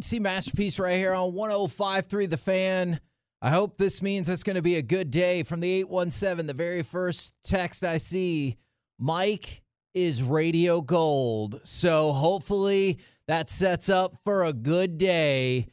See Masterpiece right here on 105.3 The Fan. I hope this means it's going to be a good day. From the 817, the very first text I see, Mike is radio gold. So hopefully that sets up for a good day.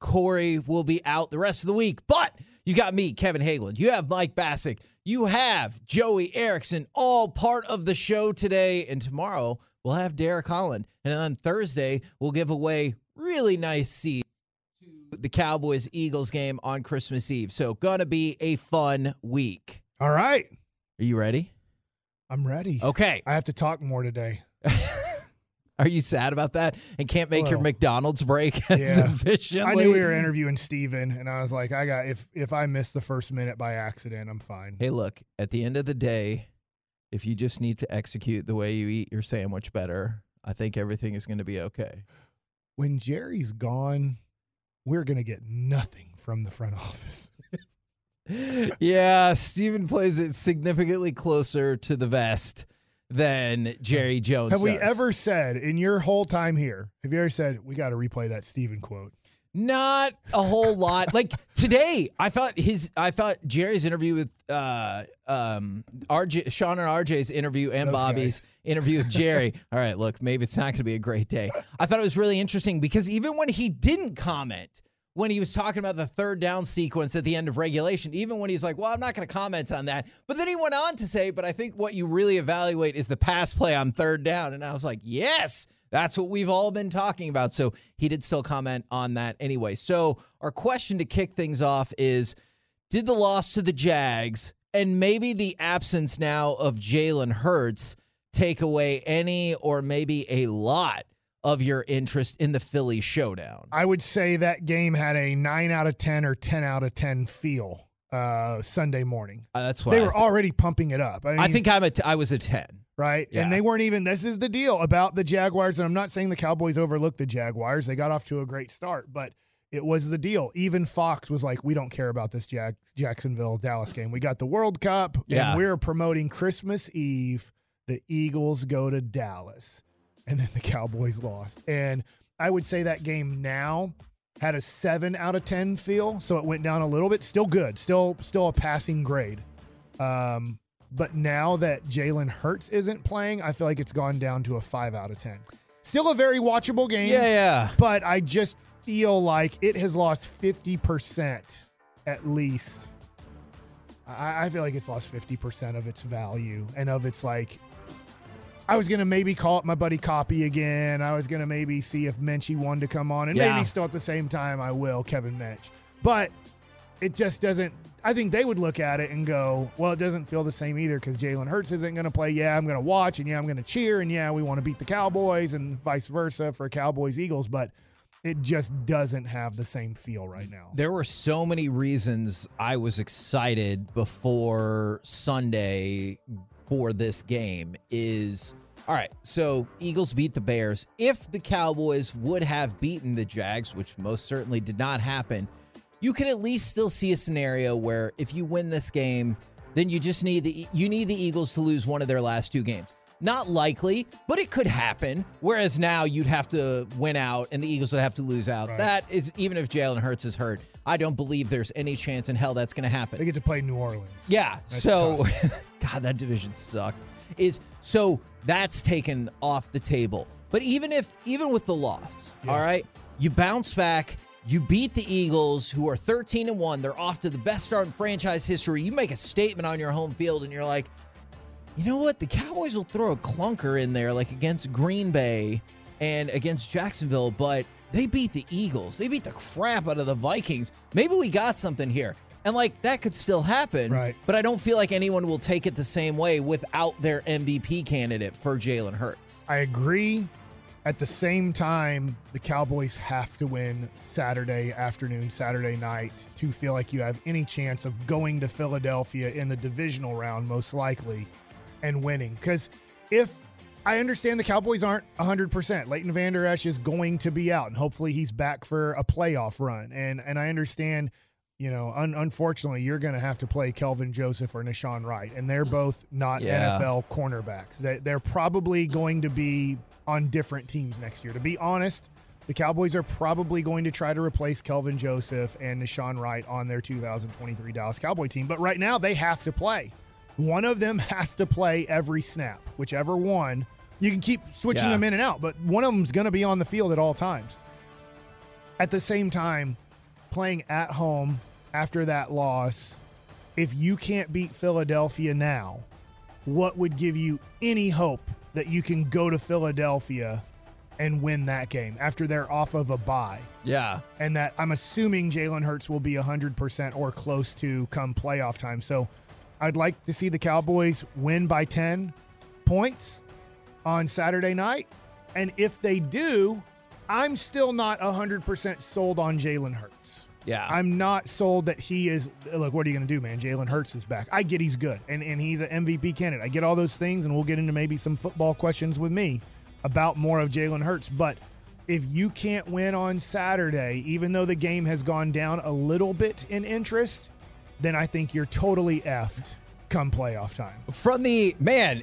Corey will be out the rest of the week. But you got me, Kevin Hageland. You have Mike Bacsik. You have Joey Erickson, all part of the show today. And tomorrow we'll have Derek Holland. And on Thursday, we'll give away really nice seats to the Cowboys Eagles game on Christmas Eve. So, gonna be a fun week. All right. Are you ready? I'm ready. Okay. I have to talk more today. Are you sad about that and can't make your McDonald's break yeah. efficiently? I knew we were interviewing Steven, and I was like, I got if if I miss the first minute by accident, I'm fine. Hey, look, at the end of the day, if you just need to execute the way you eat your sandwich better, I think everything is going to be okay. When Jerry's gone, we're gonna get nothing from the front office. yeah, Steven plays it significantly closer to the vest than Jerry Jones Have we ever said in your whole time here? Have you ever said we got to replay that Steven quote? Not a whole lot. Like today, I thought his, I thought Jerry's interview with uh, um, RJ, Sean and RJ's interview, and Those Bobby's interview with Jerry. All right, look, maybe it's not going to be a great day. I thought it was really interesting because even when he didn't comment, when he was talking about the third down sequence at the end of regulation, even when he's like, "Well, I'm not going to comment on that," but then he went on to say, "But I think what you really evaluate is the pass play on third down," and I was like, "Yes." That's what we've all been talking about. So he did still comment on that anyway. So our question to kick things off is Did the loss to the Jags and maybe the absence now of Jalen Hurts take away any or maybe a lot of your interest in the Philly showdown? I would say that game had a nine out of ten or ten out of ten feel uh, Sunday morning. Uh, that's what They I were think. already pumping it up. I, I think I'm a t- I was a 10. right? Yeah. And they weren't even. This is the deal about the Jaguars, and I'm not saying the Cowboys overlooked the Jaguars. They got off to a great start, but it was the deal. Even Fox was like, "We don't care about this Jag- Jacksonville Dallas game. We got the World Cup, Yeah. and we're promoting Christmas Eve. The Eagles go to Dallas, and then the Cowboys lost. And I would say that game now." Had a seven out of ten feel, so it went down a little bit. Still good, still still a passing grade. Um, but now that Jalen Hurts isn't playing, I feel like it's gone down to a five out of 10. Still a very watchable game, Yeah, yeah. but I just feel like it has lost 50% at least. I, I feel like it's lost 50% of its value and of its like. I was gonna maybe call it my buddy Copy again. I was gonna maybe see if Menchie wanted to come on, and Yeah. maybe still at the same time I will Kevin Mench. But it just doesn't. I think they would look at it and go, well, it doesn't feel the same either because Jalen Hurts isn't going to play. Yeah, I'm going to watch, and yeah, I'm going to cheer, and yeah, we want to beat the Cowboys, and vice versa for Cowboys Eagles, but it just doesn't have the same feel right now. There were so many reasons I was excited before Sunday for this game is all right, so Eagles beat the Bears. If the Cowboys would have beaten the Jags, which most certainly did not happen, you can at least still see a scenario where if you win this game, then you just need the you need the Eagles to lose one of their last two games. Not likely, but it could happen. Whereas now you'd have to win out and the Eagles would have to lose out. Right. That is even if Jalen Hurts is hurt, I don't believe there's any chance in hell that's going to happen. They get to play New Orleans. Yeah. That's so, God, that division sucks. Is so that's taken off the table. But even if, even with the loss, all right, you bounce back. You beat the Eagles, who are 13 and one. They're off to the best start in franchise history. You make a statement on your home field, and you're like, you know what? The Cowboys will throw a clunker in there, like against Green Bay and against Jacksonville, but they beat the Eagles. They beat the crap out of the Vikings. Maybe we got something here. And like that could still happen. Right. But I don't feel like anyone will take it the same way without their MVP candidate for Jalen Hurts. I agree. At the same time, the Cowboys have to win Saturday afternoon, Saturday night to feel like you have any chance of going to Philadelphia in the divisional round, most likely, and winning. Because if I understand the Cowboys aren't 100%, Leighton Vander Esch is going to be out, and hopefully he's back for a playoff run. And and I understand, you know, un- unfortunately, you're going to have to play Kelvin Joseph or Nahshon Wright, and they're both not Yeah. NFL cornerbacks. They, they're probably going to be on different teams next year. To be honest, the Cowboys are probably going to try to replace Kelvin Joseph and Nahshon Wright on their 2023 Dallas Cowboy team. But right now, they have to play. One of them has to play every snap, whichever one. You can keep switching Yeah. them in and out, but one of them's going to be on the field at all times. At the same time, playing at home after that loss, if you can't beat Philadelphia now, what would give you any hope that you can go to Philadelphia and win that game after they're off of a bye? Yeah. And that I'm assuming Jalen Hurts will be 100% or close to come playoff time. So I'd like to see the Cowboys win by 10 points on Saturday night. And if they do, I'm still not 100% sold on Jalen Hurts. Yeah. I'm not sold that he is. Look, what are you going to do, man? Jalen Hurts is back. I get he's good, and and he's an MVP candidate. I get all those things, and we'll get into maybe some football questions with me about more of Jalen Hurts. But if you can't win on Saturday, even though the game has gone down a little bit in interest, then I think you're totally effed come playoff time. from the man,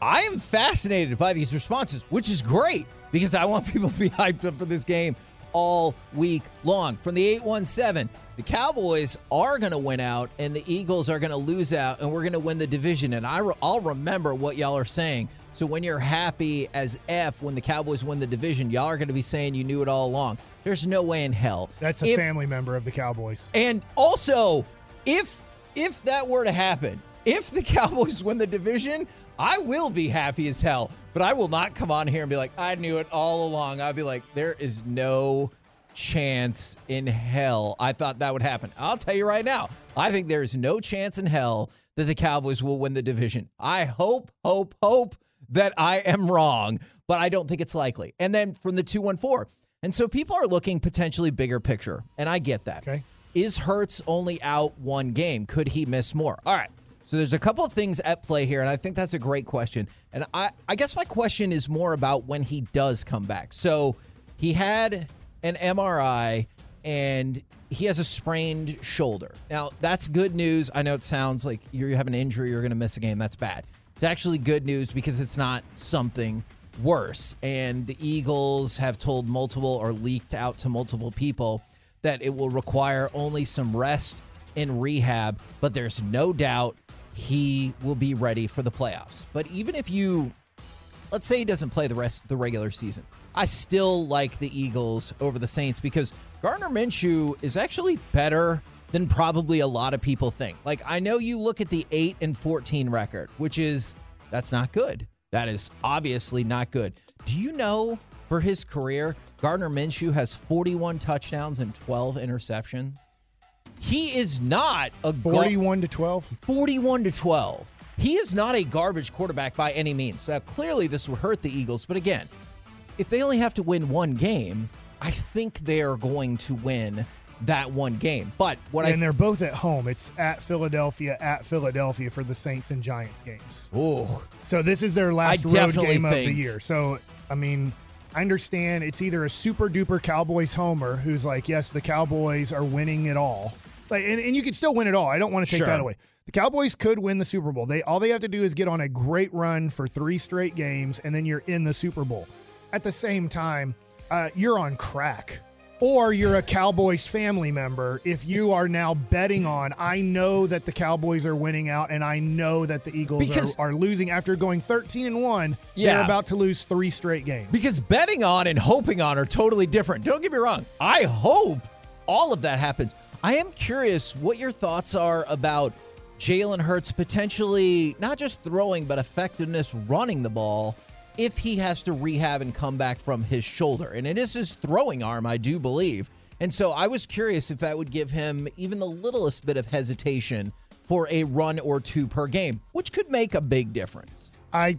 I am fascinated by these responses, which is great because I want people to be hyped up for this game all week long. From the 817, the Cowboys are going to win out and the Eagles are going to lose out and we're going to win the division. And I re- I'll remember what y'all are saying. So when you're happy as F when the Cowboys win the division, y'all are going to be saying you knew it all along. There's no way in hell. That's a If- family member of the Cowboys. and also, if if that were to happen, if the Cowboys win the division, I will be happy as hell. But I will not come on here and be like, I knew it all along. I'll be like, there is no chance in hell I thought that would happen. I'll tell you right now, I think there is no chance in hell that the Cowboys will win the division. I hope, hope, hope that I am wrong, but I don't think it's likely. And then from the 214, and so people are looking potentially bigger picture, and I get that. Okay. Is Hurts only out one game? Could he miss more? All right. So there's a couple of things at play here, and I think that's a great question. And I, I guess my question is more about when he does come back. So he had an MRI and he has a sprained shoulder. Now, that's good news. I know it sounds like you have an injury, you're going to miss a game. That's bad. It's actually good news because it's not something worse. And the Eagles have told multiple or leaked out to multiple people that it will require only some rest and rehab, but there's no doubt he will be ready for the playoffs. But even if you let's say he doesn't play the rest of the regular season. I still like the Eagles over the Saints because Gardner Minshew is actually better than probably a lot of people think. Like I know you look at the 8 and 14 record, which is that's not good. That is obviously not good. Do you know for his career, Gardner Minshew has 41 touchdowns and 12 interceptions? He is not a gar- 41 to 12. 41 to 12. He is not a garbage quarterback by any means. Now, clearly, this would hurt the Eagles, but again, if they only have to win one game, I think they are going to win that one game. But what and I they're both at home. It's at Philadelphia, at Philadelphia for the Saints and Giants games. oh, So this is their last road definitely game of the year. So I mean, I understand it's either a super duper Cowboys homer who's like, yes, the Cowboys are winning it all. Like, and, and you could still win it all. I don't want to take Sure. that away. The Cowboys could win the Super Bowl. They all they have to do is get on a great run for three straight games, and then you're in the Super Bowl. At the same time, uh, you're on crack. Or you're a Cowboys family member if you are now betting on, I know that the Cowboys are winning out and I know that the Eagles are, are losing after going 13 and 1. Yeah. They're about to lose three straight games. Because betting on and hoping on are totally different. Don't get me wrong. I hope all of that happens. I am curious what your thoughts are about Jalen Hurts potentially not just throwing, but effectiveness running the ball if he has to rehab and come back from his shoulder. And it is his throwing arm, I do believe. And so I was curious if that would give him even the littlest bit of hesitation for a run or two per game, which could make a big difference. I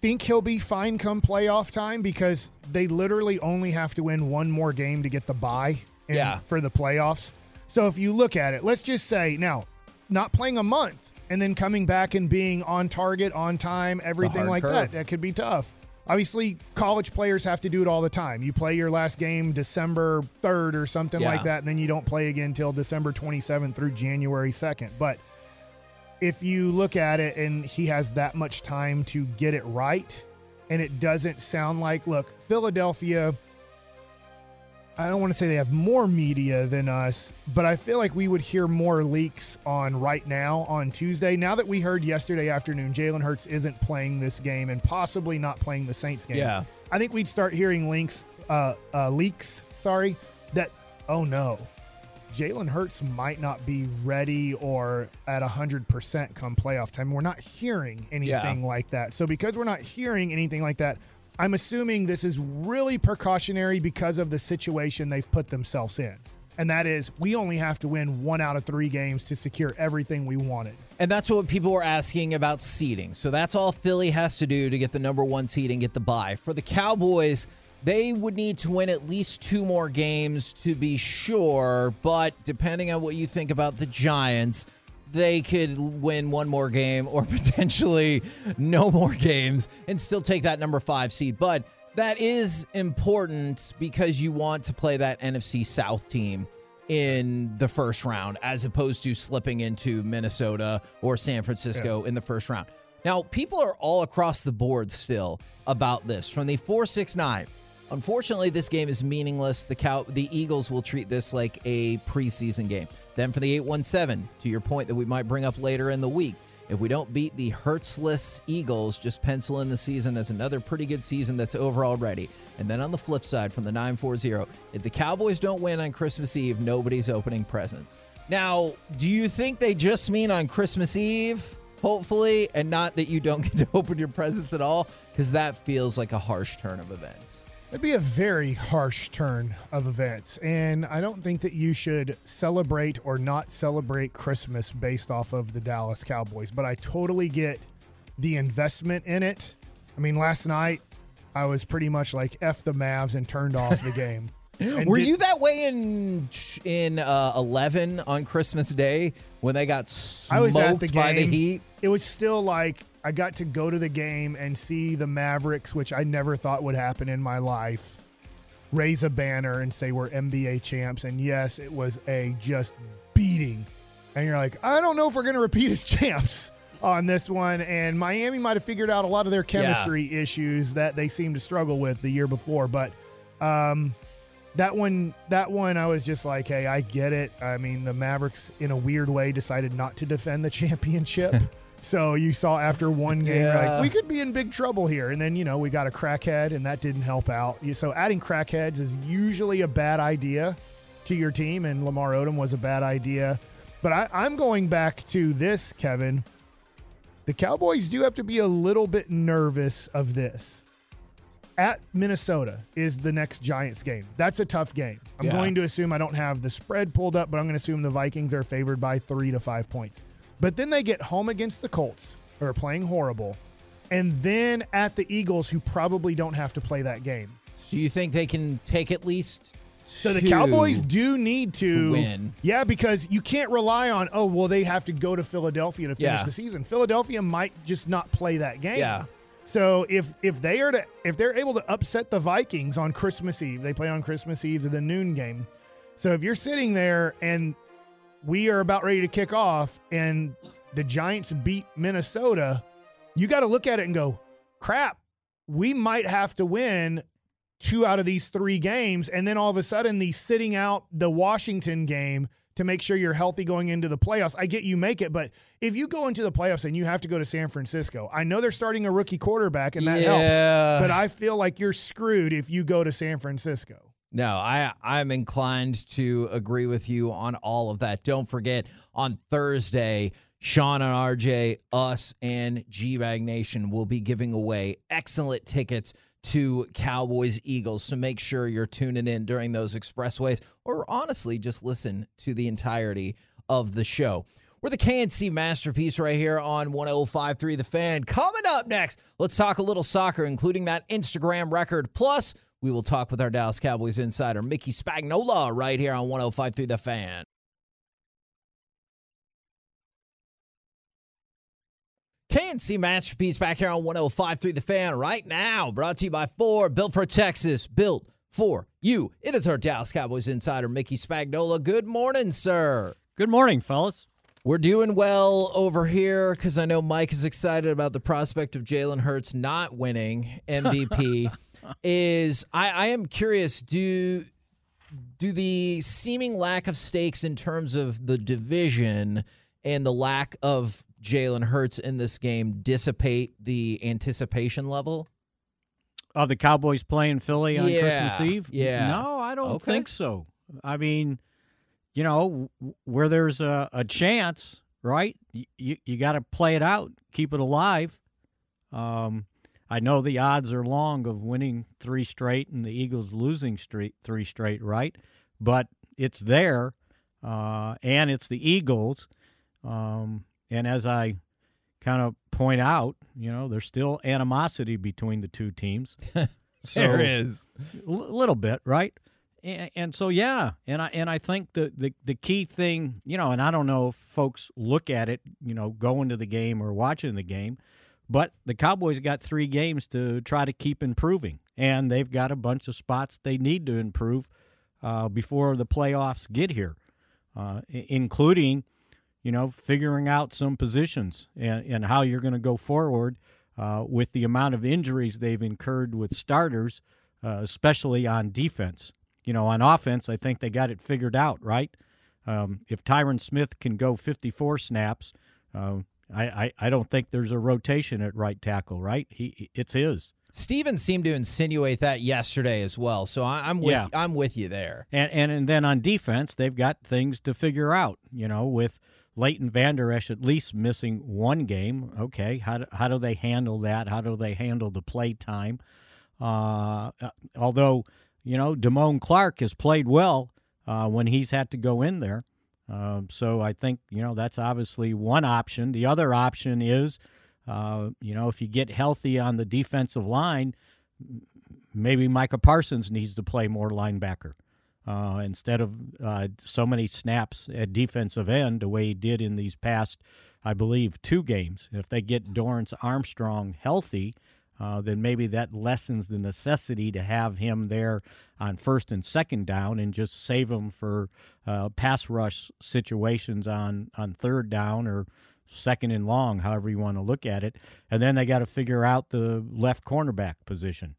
think he'll be fine come playoff time because they literally only have to win one more game to get the bye Yeah. for the playoffs. So if you look at it, let's just say now, not playing a month and then coming back and being on target, on time, everything like curve. that, that could be tough. Obviously, college players have to do it all the time. You play your last game December 3rd or something Yeah. like that, and then you don't play again until December 27th through January 2nd. But if you look at it and he has that much time to get it right, and it doesn't sound like, look, Philadelphia, I don't want to say they have more media than us, but I feel like we would hear more leaks on right now on Tuesday. Now that we heard yesterday afternoon Jalen Hurts isn't playing this game and possibly not playing the Saints game. Yeah. I think we'd start hearing links, uh, uh, leaks. Sorry, that oh no, Jalen Hurts might not be ready or at 100% come playoff time. We're not hearing anything Yeah. like that. So, because we're not hearing anything like that, I'm assuming this is really precautionary because of the situation they've put themselves in. And that is, we only have to win one out of three games to secure everything we wanted. And that's what people were asking about seeding. So that's all Philly has to do to get the number one seed and get the bye. For the Cowboys, they would need to win at least two more games to be sure. But depending on what you think about the Giants, they could win one more game or potentially no more games and still take that number five seed. But that is important because you want to play that NFC South team in the first round as opposed to slipping into Minnesota or San Francisco in the first round. Now, people are all across the board still about this from the 469. Unfortunately, this game is meaningless. The cow the Eagles will treat this like a preseason game. Then for the 817, to your point that we might bring up later in the week, if we don't beat the Hertzless Eagles, just pencil in the season as another pretty good season that's over already. And then on the flip side, from the 940, if the Cowboys don't win on Christmas Eve, nobody's opening presents. Now, do you think they just mean on Christmas Eve, hopefully, and not that you don't get to open your presents at all? Because that feels like a harsh turn of events. That'd be a very harsh turn of events. And I don't think that you should celebrate or not celebrate Christmas based off of the Dallas Cowboys. But I totally get the investment in it. I mean, last night I was pretty much like F the Mavs and turned off the game. And Were did- you that way in in uh, 11 on Christmas Day when they got smoked I was at the by the. Heat? It was still like I got to go to the game and see the Mavericks, which I never thought would happen in my life, raise a banner and say we're NBA champs. And yes, it was a just beating. And you're like, I don't know if we're going to repeat as champs on this one. And Miami might have figured out a lot of their chemistry issues that they seemed to struggle with the year before. But um, that one, that one, I was just like, hey, I get it. I mean, the Mavericks, in a weird way, decided not to defend the championship. So you saw after one game, Yeah. like, we could be in big trouble here. And then, you know, we got a crackhead, and that didn't help out. So adding crackheads is usually a bad idea to your team, and Lamar Odom was a bad idea. But I, I'm going back to this, Kevin. The Cowboys do have to be a little bit nervous of this at Minnesota is the next Giants game. That's a tough game. I'm Yeah. going to assume I don't have the spread pulled up, but I'm going to assume the Vikings are favored by three to five points. But then they get home against the Colts, who are playing horrible, and then at the Eagles, who probably don't have to play that game. So you think they can take at least So the Cowboys do need to win. Yeah, because you can't rely on, oh, well, they have to go to Philadelphia to finish Yeah. the season. Philadelphia might just not play that game. Yeah. So if if they are to if they're able to upset the Vikings on Christmas Eve, they play on Christmas Eve to the noon game. So if you're sitting there and we are about ready to kick off and the Giants beat Minnesota, you got to look at it and go, crap, we might have to win two out of these three games. And then all of a sudden, the sitting out the Washington game to make sure you're healthy going into the playoffs. I get you make it, but if you go into the playoffs and you have to go to San Francisco, I know they're starting a rookie quarterback and that Yeah. helps, but I feel like you're screwed if you go to San Francisco. No, I I'm inclined to agree with you on all of that. Don't forget on Thursday, Sean and RJ, us and G Bag Nation will be giving away excellent tickets to Cowboys Eagles. So make sure you're tuning in during those expressways, or honestly, just listen to the entirety of the show. We're the KNC masterpiece right here on 105.3 The Fan. Coming up next, let's talk a little soccer, including that Instagram record. Plus, we will talk with our Dallas Cowboys insider, Mickey Spagnola, right here on 105.3 The Fan. KNC Masterpiece back here on 105.3 The Fan right now. Brought to you by Ford, built for Texas, built for you. It is our Dallas Cowboys insider, Mickey Spagnola. Good morning, sir. Good morning, fellas. We're doing well over here because I know Mike is excited about the prospect of Jalen Hurts not winning MVP. Is I, I am curious, do do the seeming lack of stakes in terms of the division and the lack of Jalen Hurts in this game dissipate the anticipation level? Of the Cowboys playing Philly on Yeah, Christmas Eve? yeah. No, I don't Okay. think so. I mean, you know, where there's a, a chance, right? You, you, you got to play it out, keep it alive. Um, I know the odds are long of winning three straight and the Eagles losing straight three straight, right? But it's there, uh, and it's the Eagles. Um, and as I kind of point out, you know, there's still animosity between the two teams. So, is. a little bit, right? And, and so yeah, and I and I think the, the the key thing, you know, and I don't know if folks look at it, you know, going to the game or watching the game, but the Cowboys got three games to try to keep improving, and they've got a bunch of spots they need to improve uh, before the playoffs get here, uh, including, you know, figuring out some positions and, and how you're going to go forward uh, with the amount of injuries they've incurred with starters, uh, especially on defense. You know, on offense, I think they got it figured out, right? Um, if Tyron Smith can go 54 snaps, uh, I, I, I don't think there's a rotation at right tackle, right? He it's his. Steven seemed to insinuate that yesterday as well. So I, I'm with Yeah. I'm with you there. And, and and then on defense, they've got things to figure out. You know, with Leighton Vander Esch at least missing one game. Okay, how do, how do they handle that? How do they handle the play time? Uh, uh, although you know, Damone Clark has played well uh, when he's had to go in there. Um, so I think you know that's obviously one option. The other option is, uh, you know, if you get healthy on the defensive line, maybe Micah Parsons needs to play more linebacker uh, instead of uh, so many snaps at defensive end the way he did in these past, I believe, two games. If they get Dorance Armstrong healthy, uh, then maybe that lessens the necessity to have him there on first and second down and just save him for uh, pass rush situations on, on third down or second and long, however you want to look at it. And then they got to figure out the left cornerback position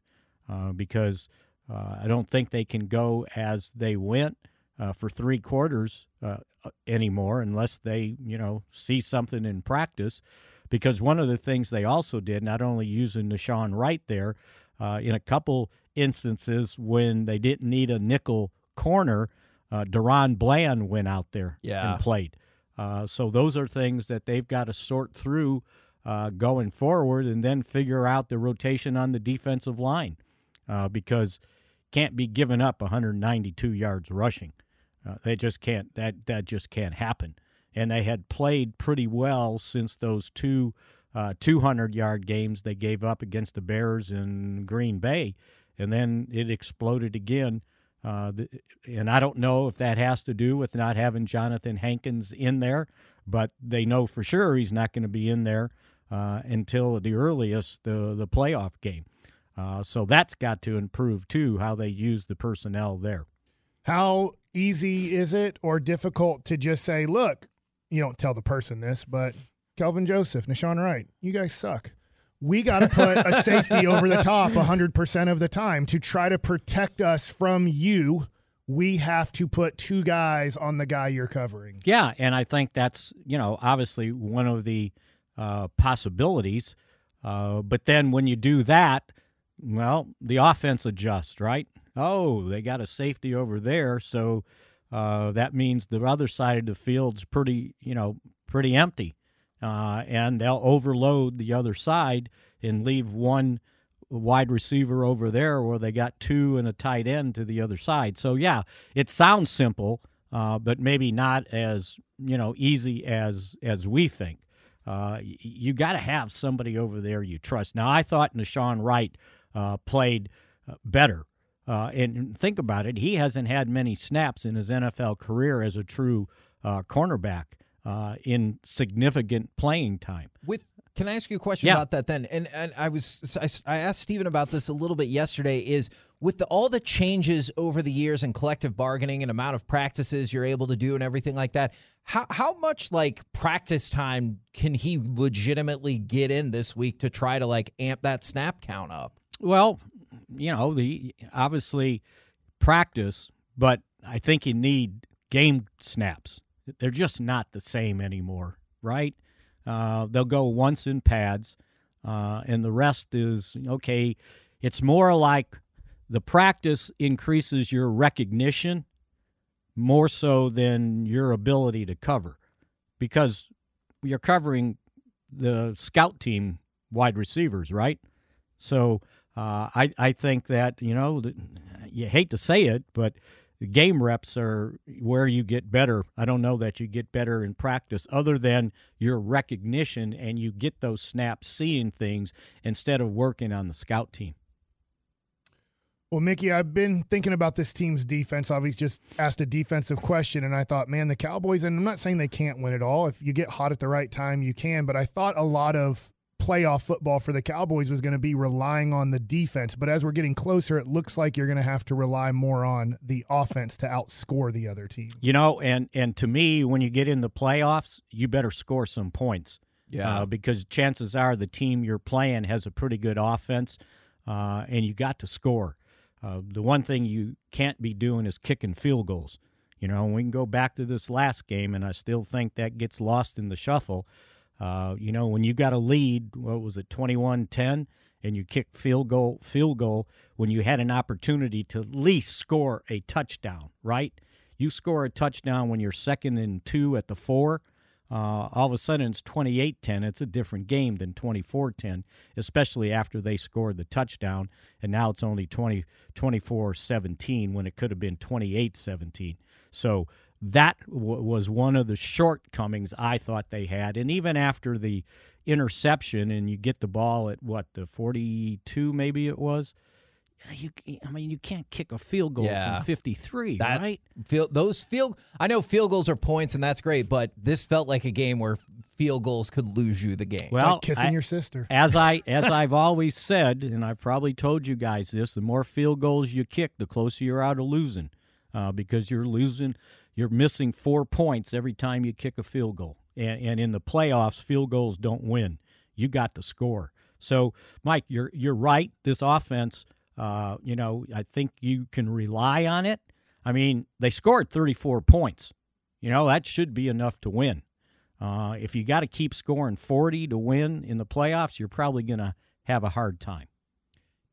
uh, because uh, I don't think they can go as they went uh, for three quarters uh, anymore unless they, you know, see something in practice. Because one of the things they also did, not only using Deshaun Wright there, uh, in a couple instances when they didn't need a nickel corner, uh, DaRon Bland went out there Yeah. and played. Uh, so those are things that they've got to sort through uh, going forward, and then figure out the rotation on the defensive line uh, because can't be giving up 192 yards rushing. Uh, they just can't. That that just can't happen. And they had played pretty well since those two uh, 200 yard games they gave up against the Bears in Green Bay, and then it exploded again. Uh, the, and I don't know if that has to do with not having Johnathan Hankins in there, but they know for sure he's not going to be in there uh, until the earliest the the playoff game. Uh, so that's got to improve too, how they use the personnel there. How easy is it or difficult to just say, look, you don't tell the person this, but Kelvin Joseph, Nahshon Wright, you guys suck. We got to put a safety over the top 100% of the time to try to protect us from you. We have to put two guys on the guy you're covering. Yeah, and I think that's you know obviously one of the uh, possibilities. Uh, but then when you do that, well, the offense adjusts, right? Oh, they got a safety over there, so uh, that means the other side of the field's pretty you know pretty empty, uh, and they'll overload the other side and leave one wide receiver over there where they got two and a tight end to the other side. So yeah, it sounds simple, uh, but maybe not as you know easy as as we think. Uh, you got to have somebody over there you trust. Now I thought Nahshon Wright uh, played uh, better. Uh, and think about it, he hasn't had many snaps in his NFL career as a true uh, cornerback uh, in significant playing time. With can I ask you a question Yeah. about that then? And and I was I, I asked Stephen about this a little bit yesterday. Is with the, all the changes over the years and collective bargaining and amount of practices you're able to do and everything like that. How how much like practice time can he legitimately get in this week to try to like amp that snap count up? Well, you know, the obviously practice, but I think you need game snaps. They're just not the same anymore, right? Uh, they'll go once in pads, uh, and the rest is okay. It's more like the practice increases your recognition more so than your ability to cover because you're covering the scout team wide receivers, right? So uh, I I think that you know you hate to say it, but game reps are where you get better. I don't know that you get better in practice, other than your recognition and you get those snaps, seeing things instead of working on the scout team. Well, Mickey, I've been thinking about this team's defense. Obviously, just asked a defensive question, and I thought, man, the Cowboys, and I'm not saying they can't win it all. If you get hot at the right time, you can. But I thought a lot of playoff football for the Cowboys was going to be relying on the defense. But as we're getting closer, it looks like you're going to have to rely more on the offense to outscore the other team. You know, and and to me, when you get in the playoffs, you better score some points. Yeah. Uh, because chances are the team you're playing has a pretty good offense, uh, and you got to score. Uh, the one thing you can't be doing is kicking field goals. You know, we can go back to this last game, and I still think that gets lost in the shuffle. Uh, you know, when you got a lead, what was it, 21-10, and you kick field goal, field goal when you had an opportunity to at least score a touchdown, right? You score a touchdown when you're second and two at the four. Uh, all of a sudden, it's 28 10. It's a different game than 24 10, especially after they scored the touchdown. And now it's only 20, 24 17 when it could have been 28 17. So that w- was one of the shortcomings I thought they had. And even after the interception, and you get the ball at what, the 42 maybe it was, you, I mean, you can't kick a field goal Yeah. from 53, That- right? Field those field I know field goals are points and that's great, but this felt like a game where field goals could lose you the game. Well, like kissing I- your sister. as I as I've always said, and I've probably told you guys this: the more field goals you kick, the closer you're out of losing, uh, because you're losing, you're missing four points every time you kick a field goal. And, and in the playoffs, field goals don't win. You got to score. So, Mike, you're you're right. This offense, uh, you know, I think you can rely on it. I mean, they scored 34 points. You know, that should be enough to win. Uh, if you got to keep scoring 40 to win in the playoffs, you're probably going to have a hard time.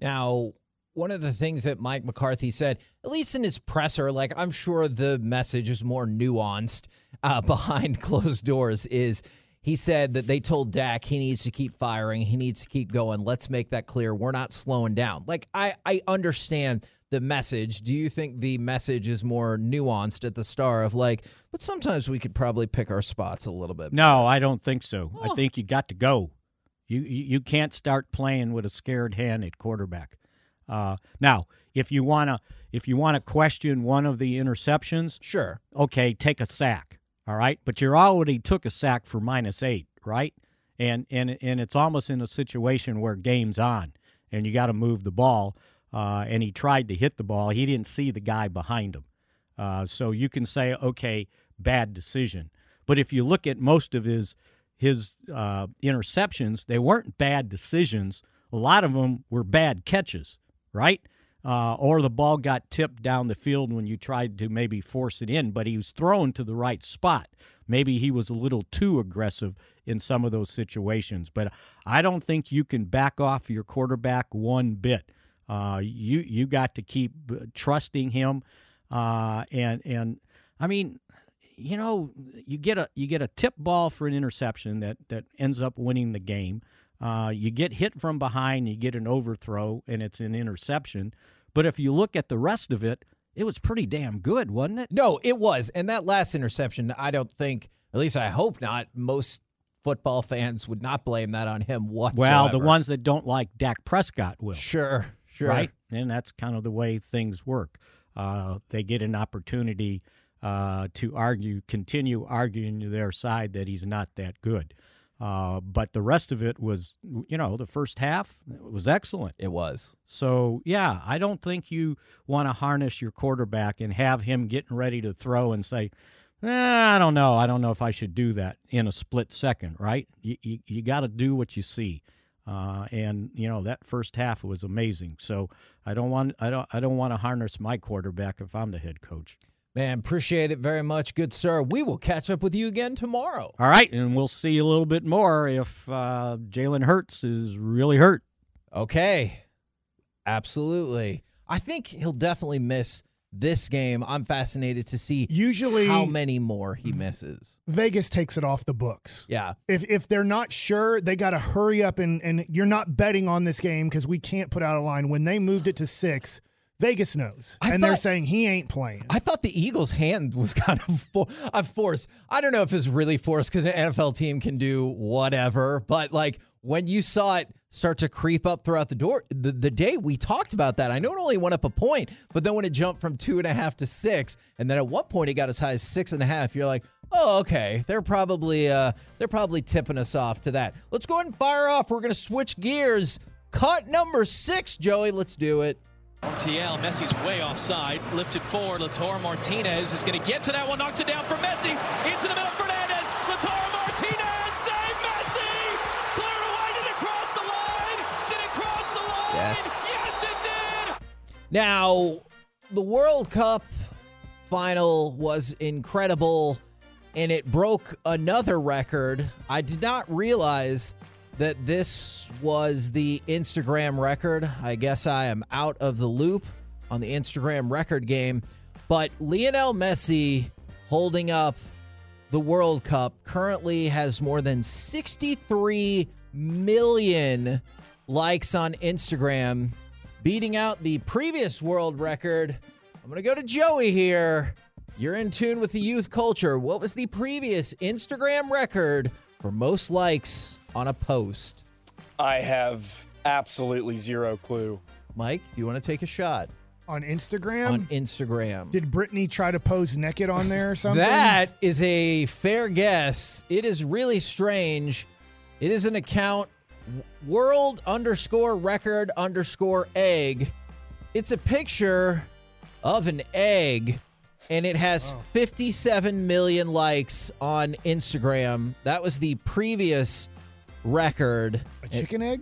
Now, one of the things that Mike McCarthy said, at least in his presser, like I'm sure the message is more nuanced uh, behind closed doors, is he said that they told Dak he needs to keep firing, he needs to keep going. Let's make that clear. We're not slowing down. Like I, I understand the message. Do you think the message is more nuanced at the star of like, but sometimes we could probably pick our spots a little bit? No, I don't think so. I Oh. think you got to go. You you can't start playing with a scared hand at quarterback. Uh, now, if you wanna if you wanna question one of the interceptions, Sure. okay, take a sack. All right, but you already took a sack for minus eight, right? And and and it's almost in a situation where game's on, and you got to move the ball. Uh, and he tried to hit the ball. He didn't see the guy behind him. Uh, so you can say, okay, bad decision. But if you look at most of his his uh, interceptions, they weren't bad decisions. A lot of them were bad catches, right? Uh, or the ball got tipped down the field when you tried to maybe force it in, but he was thrown to the right spot. Maybe he was a little too aggressive in some of those situations, but I don't think you can back off your quarterback one bit. Uh, you you got to keep uh, trusting him, uh, and and I mean, you know, you get a you get a tip ball for an interception that that ends up winning the game. Uh, you get hit from behind, you get an overthrow, and it's an interception. But if you look at the rest of it, it was pretty damn good, wasn't it? No, it was. And that last interception, I don't think, at least I hope not, most football fans would not blame that on him whatsoever. Well, the ones that don't like Dak Prescott will. Sure, sure. right? And that's kind of the way things work. Uh, they get an opportunity uh, to argue, continue arguing to their side that he's not that good. Uh, but the rest of it was, you know, the first half was excellent. It was. So, yeah, I don't think you want to harness your quarterback and have him getting ready to throw and say, eh, I don't know. I don't know if I should do that in a split second, right? You, you, you got to do what you see. Uh, and you know that first half was amazing. So I don't want I don't I don't want to harness my quarterback if I'm the head coach. Man, appreciate it very much, good sir. We will catch up with you again tomorrow. All right, and we'll see a little bit more if uh, Jalen Hurts is really hurt. Okay, absolutely. I think he'll definitely miss this game. I'm fascinated to see Usually, how many more he misses. Vegas takes it off the books. Yeah. If if they're not sure, they got to hurry up and and you're not betting on this game because we can't put out a line. When they moved it to six, Vegas knows, I and they're saying he ain't playing. I thought the Eagles' hand was kind of for, of force. I don't know if it's really forced because an NFL team can do whatever, but like when you saw it start to creep up throughout the door, the, the day we talked about that, I know it only went up a point, but then when it jumped from two and a half to six, and then at one point it got as high as six and a half, you're like, oh, okay, they're probably uh, they're probably tipping us off to that. Let's go ahead and fire off. We're gonna switch gears. Cut number six, Joey. Let's do it. TL, Messi's way offside. Lifted forward. Lautaro Martinez is going to get to that one. Knocked it down for Messi. Into the middle. Fernandez. Lautaro Martinez. Save Messi. Cleared away. Did it cross the line? Did it cross the line? Yes. Yes, it did. Now, the World Cup final was incredible and it broke another record. I did not realize that this was the Instagram record. I guess I am out of the loop on the Instagram record game. But Lionel Messi holding up the World Cup currently has more than 63 million likes on Instagram, beating out the previous world record. I'm going to go to Joey here. You're in tune with the youth culture. What was the previous Instagram record for most likes on a post? I have absolutely zero clue. Mike, do you want to take a shot on Instagram. on Instagram? Did Brittany try to pose naked on there or something? That is a fair guess. It is really strange. It is an account world underscore record underscore egg. It's a picture of an egg and it has 57 million likes on Instagram. That was the previous record. a chicken egg.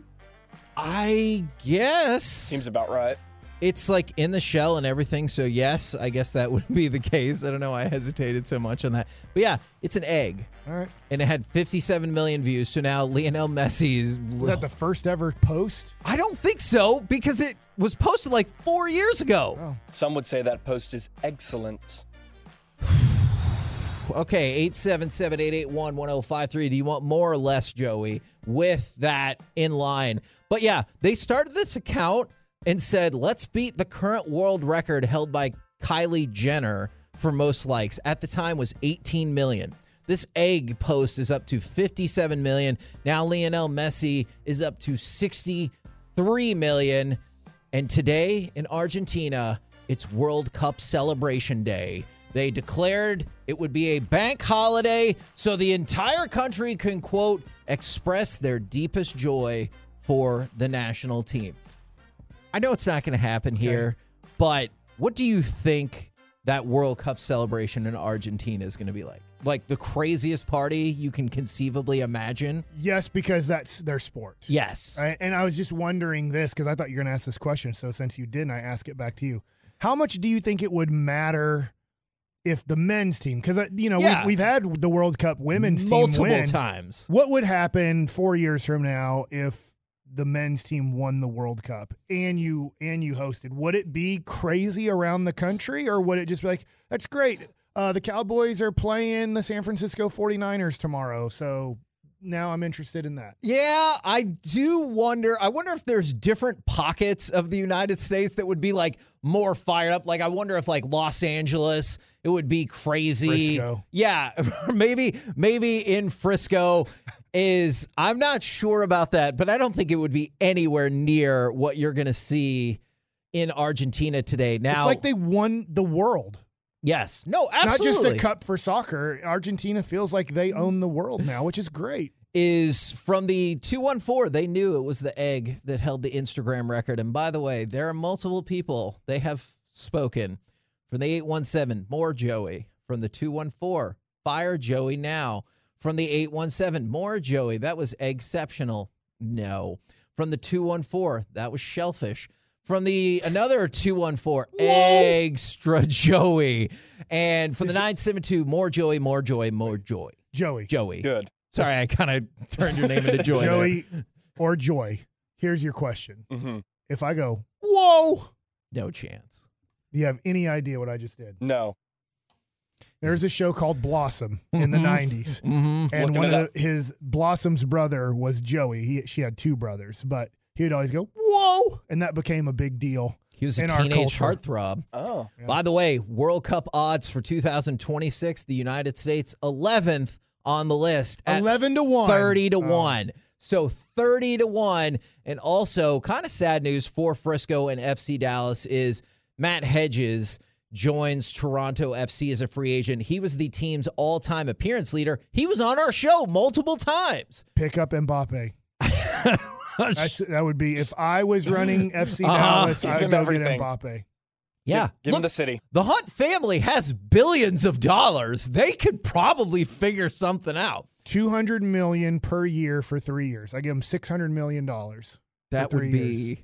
I guess Seems about right. it's like in the shell and everything. So yes, I guess that would be the case. I don't know why I hesitated so much on that. But yeah, it's an egg. All right. And it had 57 million views. So now Lionel Messi's. Is that the first ever post? I don't think so because it was posted like four years ago. Oh. Some would say that post is excellent. Okay, 877 881 1053. Do you want more or less, Joey, with that in line? But yeah, they started this account and said, let's beat the current world record held by Kylie Jenner for most likes. At the time was 18 million. This egg post is up to 57 million. Now Lionel Messi is up to 63 million. And today in Argentina, it's World Cup celebration day. They declared it would be a bank holiday so the entire country can, quote, express their deepest joy for the national team. I know it's not going to happen here, but what do you think that World Cup celebration in Argentina is going to be like? Like the craziest party you can conceivably imagine? Yes, because that's their sport. Yes. And I was just wondering this because I thought you were going to ask this question. So since you didn't, I ask it back to you. How much do you think it would matter if the men's team, because you know Yeah. we've, we've had the World Cup women's team Multiple times. What would happen four years from now if the men's team won the World Cup and you and you hosted? Would it be crazy around the country, or would it just be like, "That's great"? Uh, the Cowboys are playing the San Francisco 49ers tomorrow, so now I'm interested in that. Yeah, I do wonder. I wonder if there's different pockets of the United States that would be like more fired up. Like, I wonder if like Los Angeles, it would be crazy. Frisco. Yeah, maybe maybe in Frisco is. I'm not sure about that, but I don't think it would be anywhere near what you're going to see in Argentina today. Now, it's like they won the world, yes, no, absolutely, not just a cup for soccer. Argentina feels like they own the world now, which is great. is from the 214. They knew it was the egg that held the Instagram record. And by the way, there are multiple people. They have spoken from the 817. More Joey. From the 214. Fire Joey now. From the 817. More Joey. That was exceptional. No. From the 214, that was Shellfish. From the another 214, Extra Joey. And from the 972, more Joey, more Joy, more Joy. Joey. Joey. Good. Sorry, I kind of turned your name into Joy. there. Joey or Joy. Here's your question. hmm If I go, whoa, No chance. do you have any idea what I just did? No. There's a show called Blossom in the Mhm. 90s. Mm-hmm. And Looking one of the, his Blossom's brother was Joey. He she had two brothers, but he would always go, whoa, and that became a big deal. He was a In our teenage culture. heartthrob. Oh. Yeah. By the way, World Cup odds for 2026, the United States 11th on the list. at 11 to 1. 30 to Oh. 1. So 30 to 1. And also, kind of sad news for Frisco and FC Dallas is Matt Hedges joins Toronto FC as a free agent. He was the team's all time appearance leader. He was on our show multiple times. Pick up Mbappe. That's, that would be if I was running FC Uh-huh. Dallas, Give I'd him go everything. get Mbappe. yeah. Give Look, him the city. the Hunt family has billions of dollars. They could probably figure something out. 200 million per year for three years. I give him 600 million dollars. That For would be years.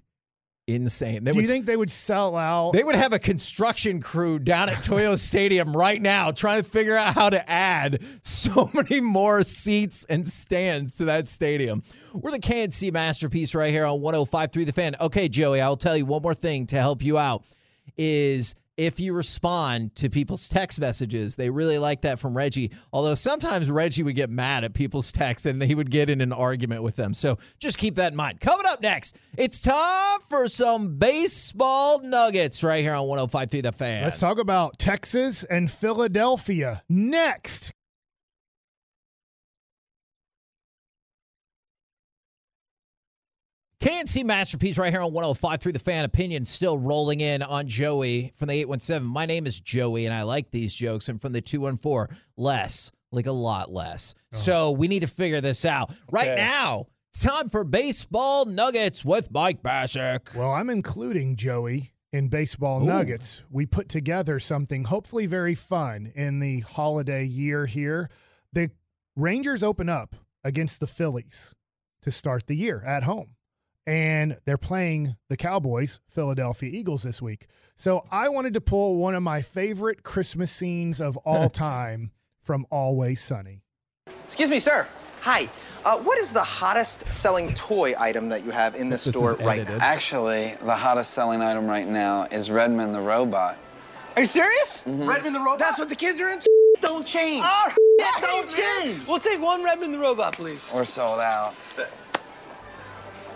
Insane. They Do would you think they would sell out? They would have a construction crew down at Toyo Stadium right now trying to figure out how to add so many more seats and stands to that stadium. We're the K&C masterpiece right here on 105.3 The Fan. Okay, Joey, I'll tell you one more thing to help you out is if you respond to people's text messages, they really like that from Reggie. Although sometimes Reggie would get mad at people's texts and he would get in an argument with them. So just keep that in mind. Coming up next, it's time for some baseball nuggets right here on 105.3 The Fan. Let's talk about Texas and Philadelphia next. K&C Masterpiece right here on 105.3 The Fan opinion still rolling in on Joey from the 817. My name is Joey and I like these jokes. And from the 214, less, like a lot less. Oh. So we need to figure this out. Right now, it's time for Baseball Nuggets with Mike Bacsik. Well, I'm including Joey in baseball Ooh. nuggets. We put together something hopefully very fun in the holiday year here. The Rangers open up against the Phillies to start the year at home. And they're playing the Cowboys, Philadelphia Eagles this week. So I wanted to pull one of my favorite Christmas scenes of all time from Always Sunny. Excuse me, sir. Hi. Uh, what is the hottest selling toy item that you have in the This store right edited. now? Actually, the hottest selling item right now is Redman the robot. Are you serious? Redman the robot. That's what the kids are into. Don't change. Oh, All right, don't change. We'll take one Redman the robot, please. We're sold out.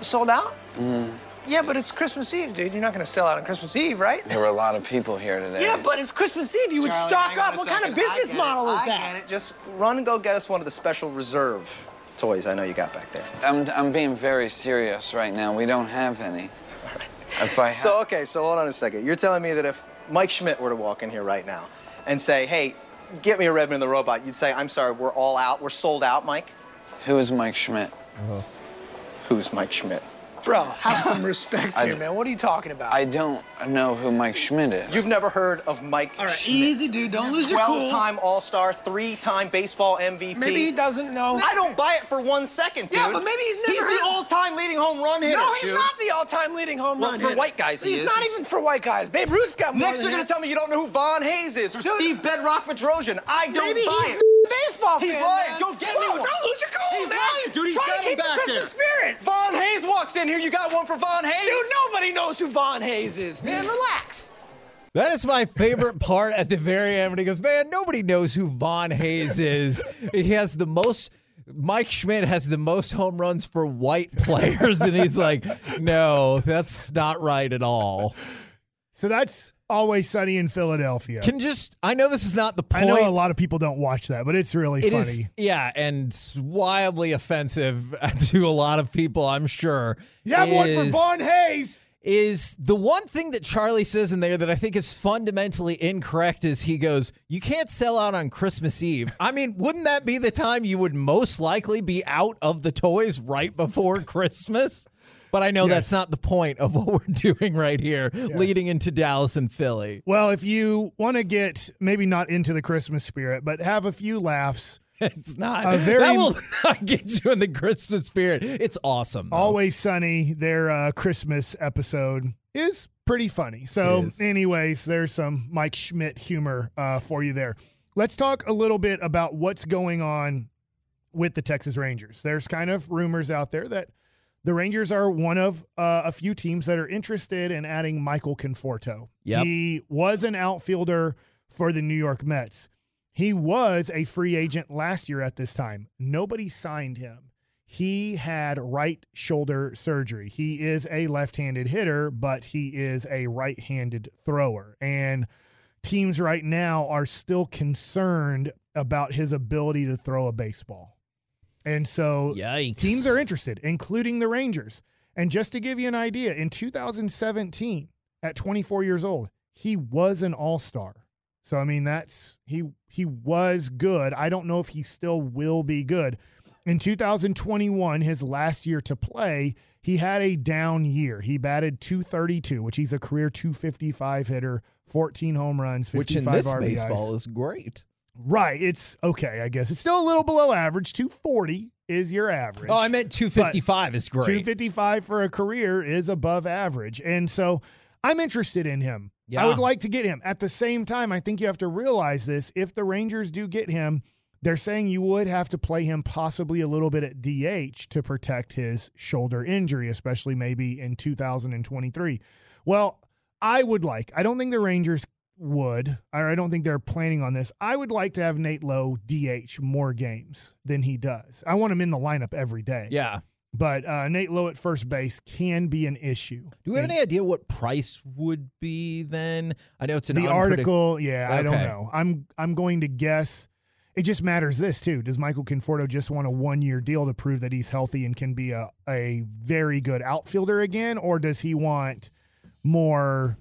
Sold out? Mm. Yeah, but it's Christmas Eve, dude. You're not gonna sell out on Christmas Eve, right? There were a lot of people here today. Yeah, but it's Christmas Eve. You would stock up. a What kind of business model is I that? get it. Just run and go get us one of the special reserve toys I know you got back there. I'm, I'm being very serious right now. We don't have any. If I ha- So okay, so hold on a second. You're telling me that if Mike Schmidt were to walk in here right now and say, "Hey, get me a Redmond the robot," you'd say, "I'm sorry, we're all out. We're sold out, Mike." who is Mike Schmidt? Uh-huh. Who's Mike Schmidt? Bro, have some respect here, man. What are you talking about? I don't know who Mike Schmidt is. You've never heard of Mike All right, Schmidt. easy, dude. Don't lose your cool. 12-time All-Star, three-time baseball MVP. Maybe he doesn't know. I don't buy it for one second, dude. Yeah, but maybe he's never He's heard- the all-time leading home run hitter, No, he's dude. not the all-time leading home Well, run for hitter. white guys he He's is. not even for white guys. Babe Ruth's got more Next, you're gonna tell me you don't know who Von Hayes is or Dude. Steve Bedrock Bedrosian. I don't Maybe buy he's it. baseball He's fan, lying. man. Go get Whoa, me one. Don't lose your cool, He's man. lying, dude. He's Try got to him keep back the Christmas there. spirit. Von Hayes walks in here. You got one for Von Hayes? Dude, nobody knows who Von Hayes is, man. Relax. That is my favorite part at the very end when he goes, Man, nobody knows who Von Hayes is. He has the most. Mike Schmidt has the most home runs for white players, and he's like, "No, that's not right at all." So that's Always Sunny in Philadelphia. Can just I know this is not the point. I know a lot of people don't watch that, but it's really It funny. is, yeah, and wildly offensive to a lot of people, I'm sure. you have one for Von Hayes. is the one thing that Charlie says in there that I think is fundamentally incorrect is he goes, You can't sell out on Christmas Eve. I mean, wouldn't that be the time you would most likely be out of the toys right before Christmas? But I know Yes. that's not the point of what we're doing right here, leading into Dallas and Philly. Well, if you want to get maybe not into the Christmas spirit, but have a few laughs, it's not. A very- that will not get you in the Christmas spirit. It's awesome. though. Always Sunny, their uh, Christmas episode is pretty funny. So, anyways, there's some Mike Schmidt humor uh, for you there. Let's talk a little bit about what's going on with the Texas Rangers. There's kind of rumors out there that the Rangers are one of uh, a few teams that are interested in adding Michael Conforto. Yep. He was an outfielder for the New York Mets. He was a free agent last year at this time. Nobody signed him. He had right shoulder surgery. He is a left handed hitter, but he is a right handed thrower. And teams right now are still concerned about his ability to throw a baseball. And so Yikes. teams are interested, including the Rangers. And just to give you an idea, in 2017, at 24 years old, he was an all-star. So I mean, that's he he was good. I don't know if he still will be good. In 2021, his last year to play, he had a down year. He batted 232, which he's a career 255 hitter, 14 home runs, 55 which in this RBIs. baseball is great. Right. It's okay, I guess. It's still a little below average. 240 is your average. Oh, I meant 255 is great. 255 for a career is above average. And so I'm interested in him. Yeah. I would like to get him. At the same time, I think you have to realize this. If the Rangers do get him, they're saying you would have to play him possibly a little bit at DH to protect his shoulder injury, especially maybe in 2023. Well, I would like, I don't think the Rangers would, I don't think they're planning on this. I would like to have Nate Lowe DH more games than he does. I want him in the lineup every day. Yeah. But uh, Nate Lowe at first base can be an issue. Do we have And any idea what price would be then? I know it's an the unpredict- article? Yeah, I don't know. I'm I'm going to guess. It just matters this too. Does Michael Conforto just want a one year deal to prove that he's healthy and can be a, a very good outfielder again, or does he want more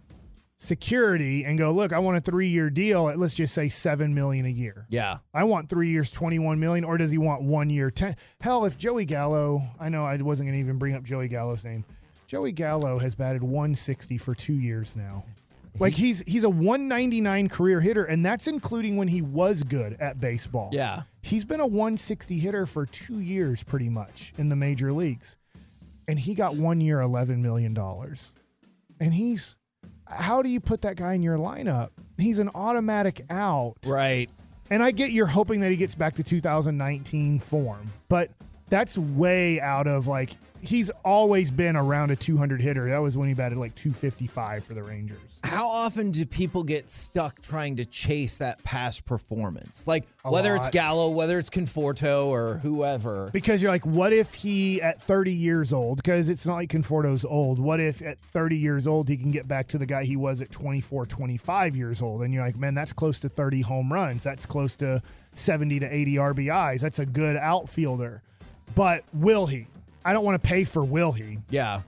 security and go? Look, I want a three year deal at let's just say seven million a year. Yeah. I want three years, 21 million, or does he want one year, 10? Hell, if Joey Gallo, I know I wasn't to even bring up Joey Gallo's name. Joey Gallo has batted 160 for two years now. Like he's he's a 199 career hitter, and that's including when he was good at baseball. Yeah. He's been a 160 hitter for two years, pretty much, in the major leagues. And he got one year, $11 million. And he's, how do you put that guy in your lineup? He's an automatic out. Right. And I get you're hoping that he gets back to 2019 form, but that's way out of like he's always been around a 200 hitter. That was when he batted like 255 for the Rangers. How often do people get stuck trying to chase that past performance? Like A whether it's lot. Gallo, whether it's Conforto or whoever. Because you're like, what if he at 30 years old? Because it's not like Conforto's old. What if at 30 years old he can get back to the guy he was at 24, 25 years old? And you're like, man, that's close to 30 home runs. That's close to 70 to 80 RBIs. That's a good outfielder. But will he? I don't want to pay for will he. Yeah.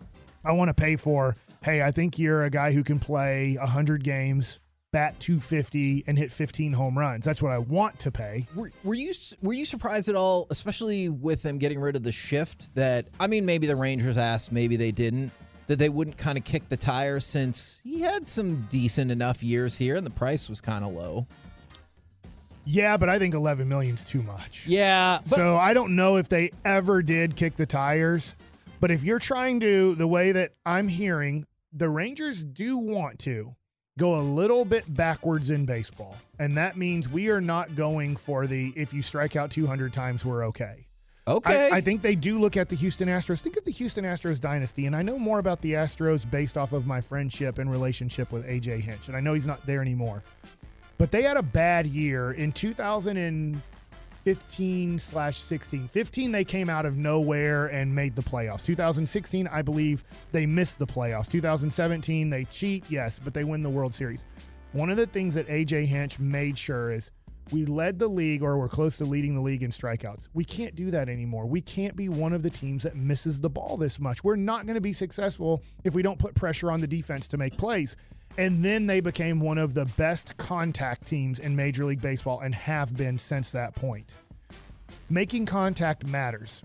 I want to pay for, hey, I think you're a guy who can play 100 games, bat 250, and hit 15 home runs. That's what I want to pay. Were, were you were you surprised at all, especially with them getting rid of the shift? That I mean, maybe the Rangers asked, maybe they didn't. That they wouldn't kind of kick the tires since he had some decent enough years here, and the price was kind of low. Yeah, but I think 11 million's too much. Yeah, so I don't know if they ever did kick the tires. But if you're trying to, the way that I'm hearing, the Rangers do want to go a little bit backwards in baseball. And that means we are not going for the if you strike out 200 times, we're okay. okay. I, I think they do look at the Houston Astros. Think of the Houston Astros dynasty, and I know more about the Astros based off of my friendship and relationship with AJ Hinch, and I know he's not there anymore. But they had a bad year in 2015 slash 16. 15, they came out of nowhere and made the playoffs. 2016, I believe they missed the playoffs. 2017, they cheat, yes, but they win the World Series. One of the things that AJ Hinch made sure is we led the league or we're close to leading the league in strikeouts. We can't do that anymore. We can't be one of the teams that misses the ball this much. We're not going to be successful if we don't put pressure on the defense to make plays. And then they became one of the best contact teams in Major League Baseball and have been since that point. Making contact matters.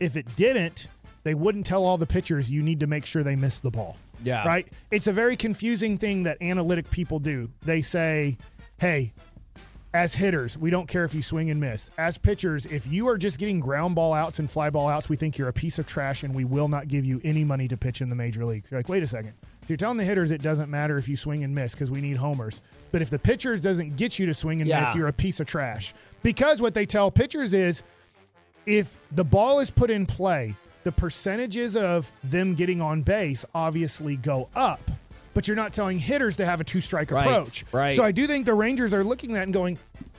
If it didn't, they wouldn't tell all the pitchers you need to make sure they miss the ball. Yeah. Right? It's a very confusing thing that analytic people do. They say, hey, As hitters, we don't care if you swing and miss. As pitchers, if you are just getting ground ball outs and fly ball outs, we think you're a piece of trash and we will not give you any money to pitch in the major leagues. You're like, wait a second. So you're telling the hitters it doesn't matter if you swing and miss because we need homers. But if the pitcher doesn't get you to swing and Yeah. miss, you're a piece of trash. Because what they tell pitchers is if the ball is put in play, the percentages of them getting on base obviously go up. But you're not telling hitters to have a two strike Right, approach. right. So I do think the Rangers are looking at that and going,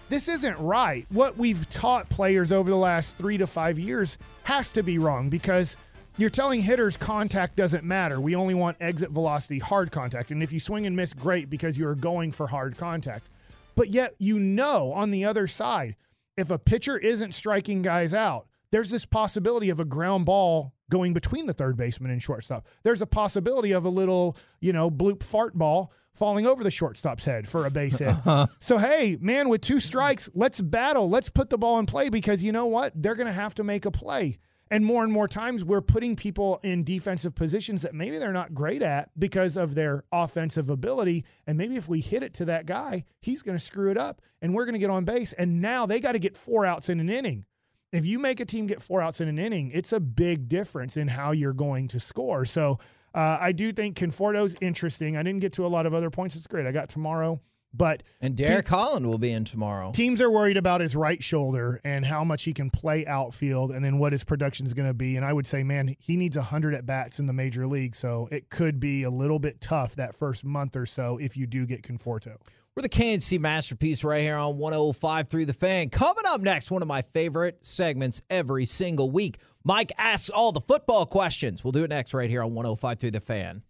this isn't right. What we've taught players over the last three to five years has to be wrong because you're telling hitters contact doesn't matter. We only want exit velocity, hard contact. And if you swing and miss, great because you're going for hard contact. But yet, you know, on the other side, if a pitcher isn't striking guys out, there's this possibility of a ground ball going between the third baseman and shortstop. There's a possibility of a little, you know, bloop fart ball falling over the shortstop's head for a base hit. Uh-huh. so, hey, man, with two strikes, let's battle. Let's put the ball in play because you know what? They're going to have to make a play. And more and more times, we're putting people in defensive positions that maybe they're not great at because of their offensive ability. And maybe if we hit it to that guy, he's going to screw it up and we're going to get on base. And now they got to get four outs in an inning. If you make a team get four outs in an inning, it's a big difference in how you're going to score. So uh, I do think Conforto's interesting. I didn't get to a lot of other points. It's great. I got tomorrow. But And Derek Holland will be in tomorrow. teams are worried about his right shoulder and how much he can play outfield and then what his production is going to be. And I would say, man, he needs 100 at bats in the major league. So it could be a little bit tough that first month or so if you do get Conforto. We're the K&C Masterpiece right here on 105.3 The Fan. Coming up next, one of my favorite segments every single week. Mike asks all the football questions. We'll do it next right here on 105.3 The Fan.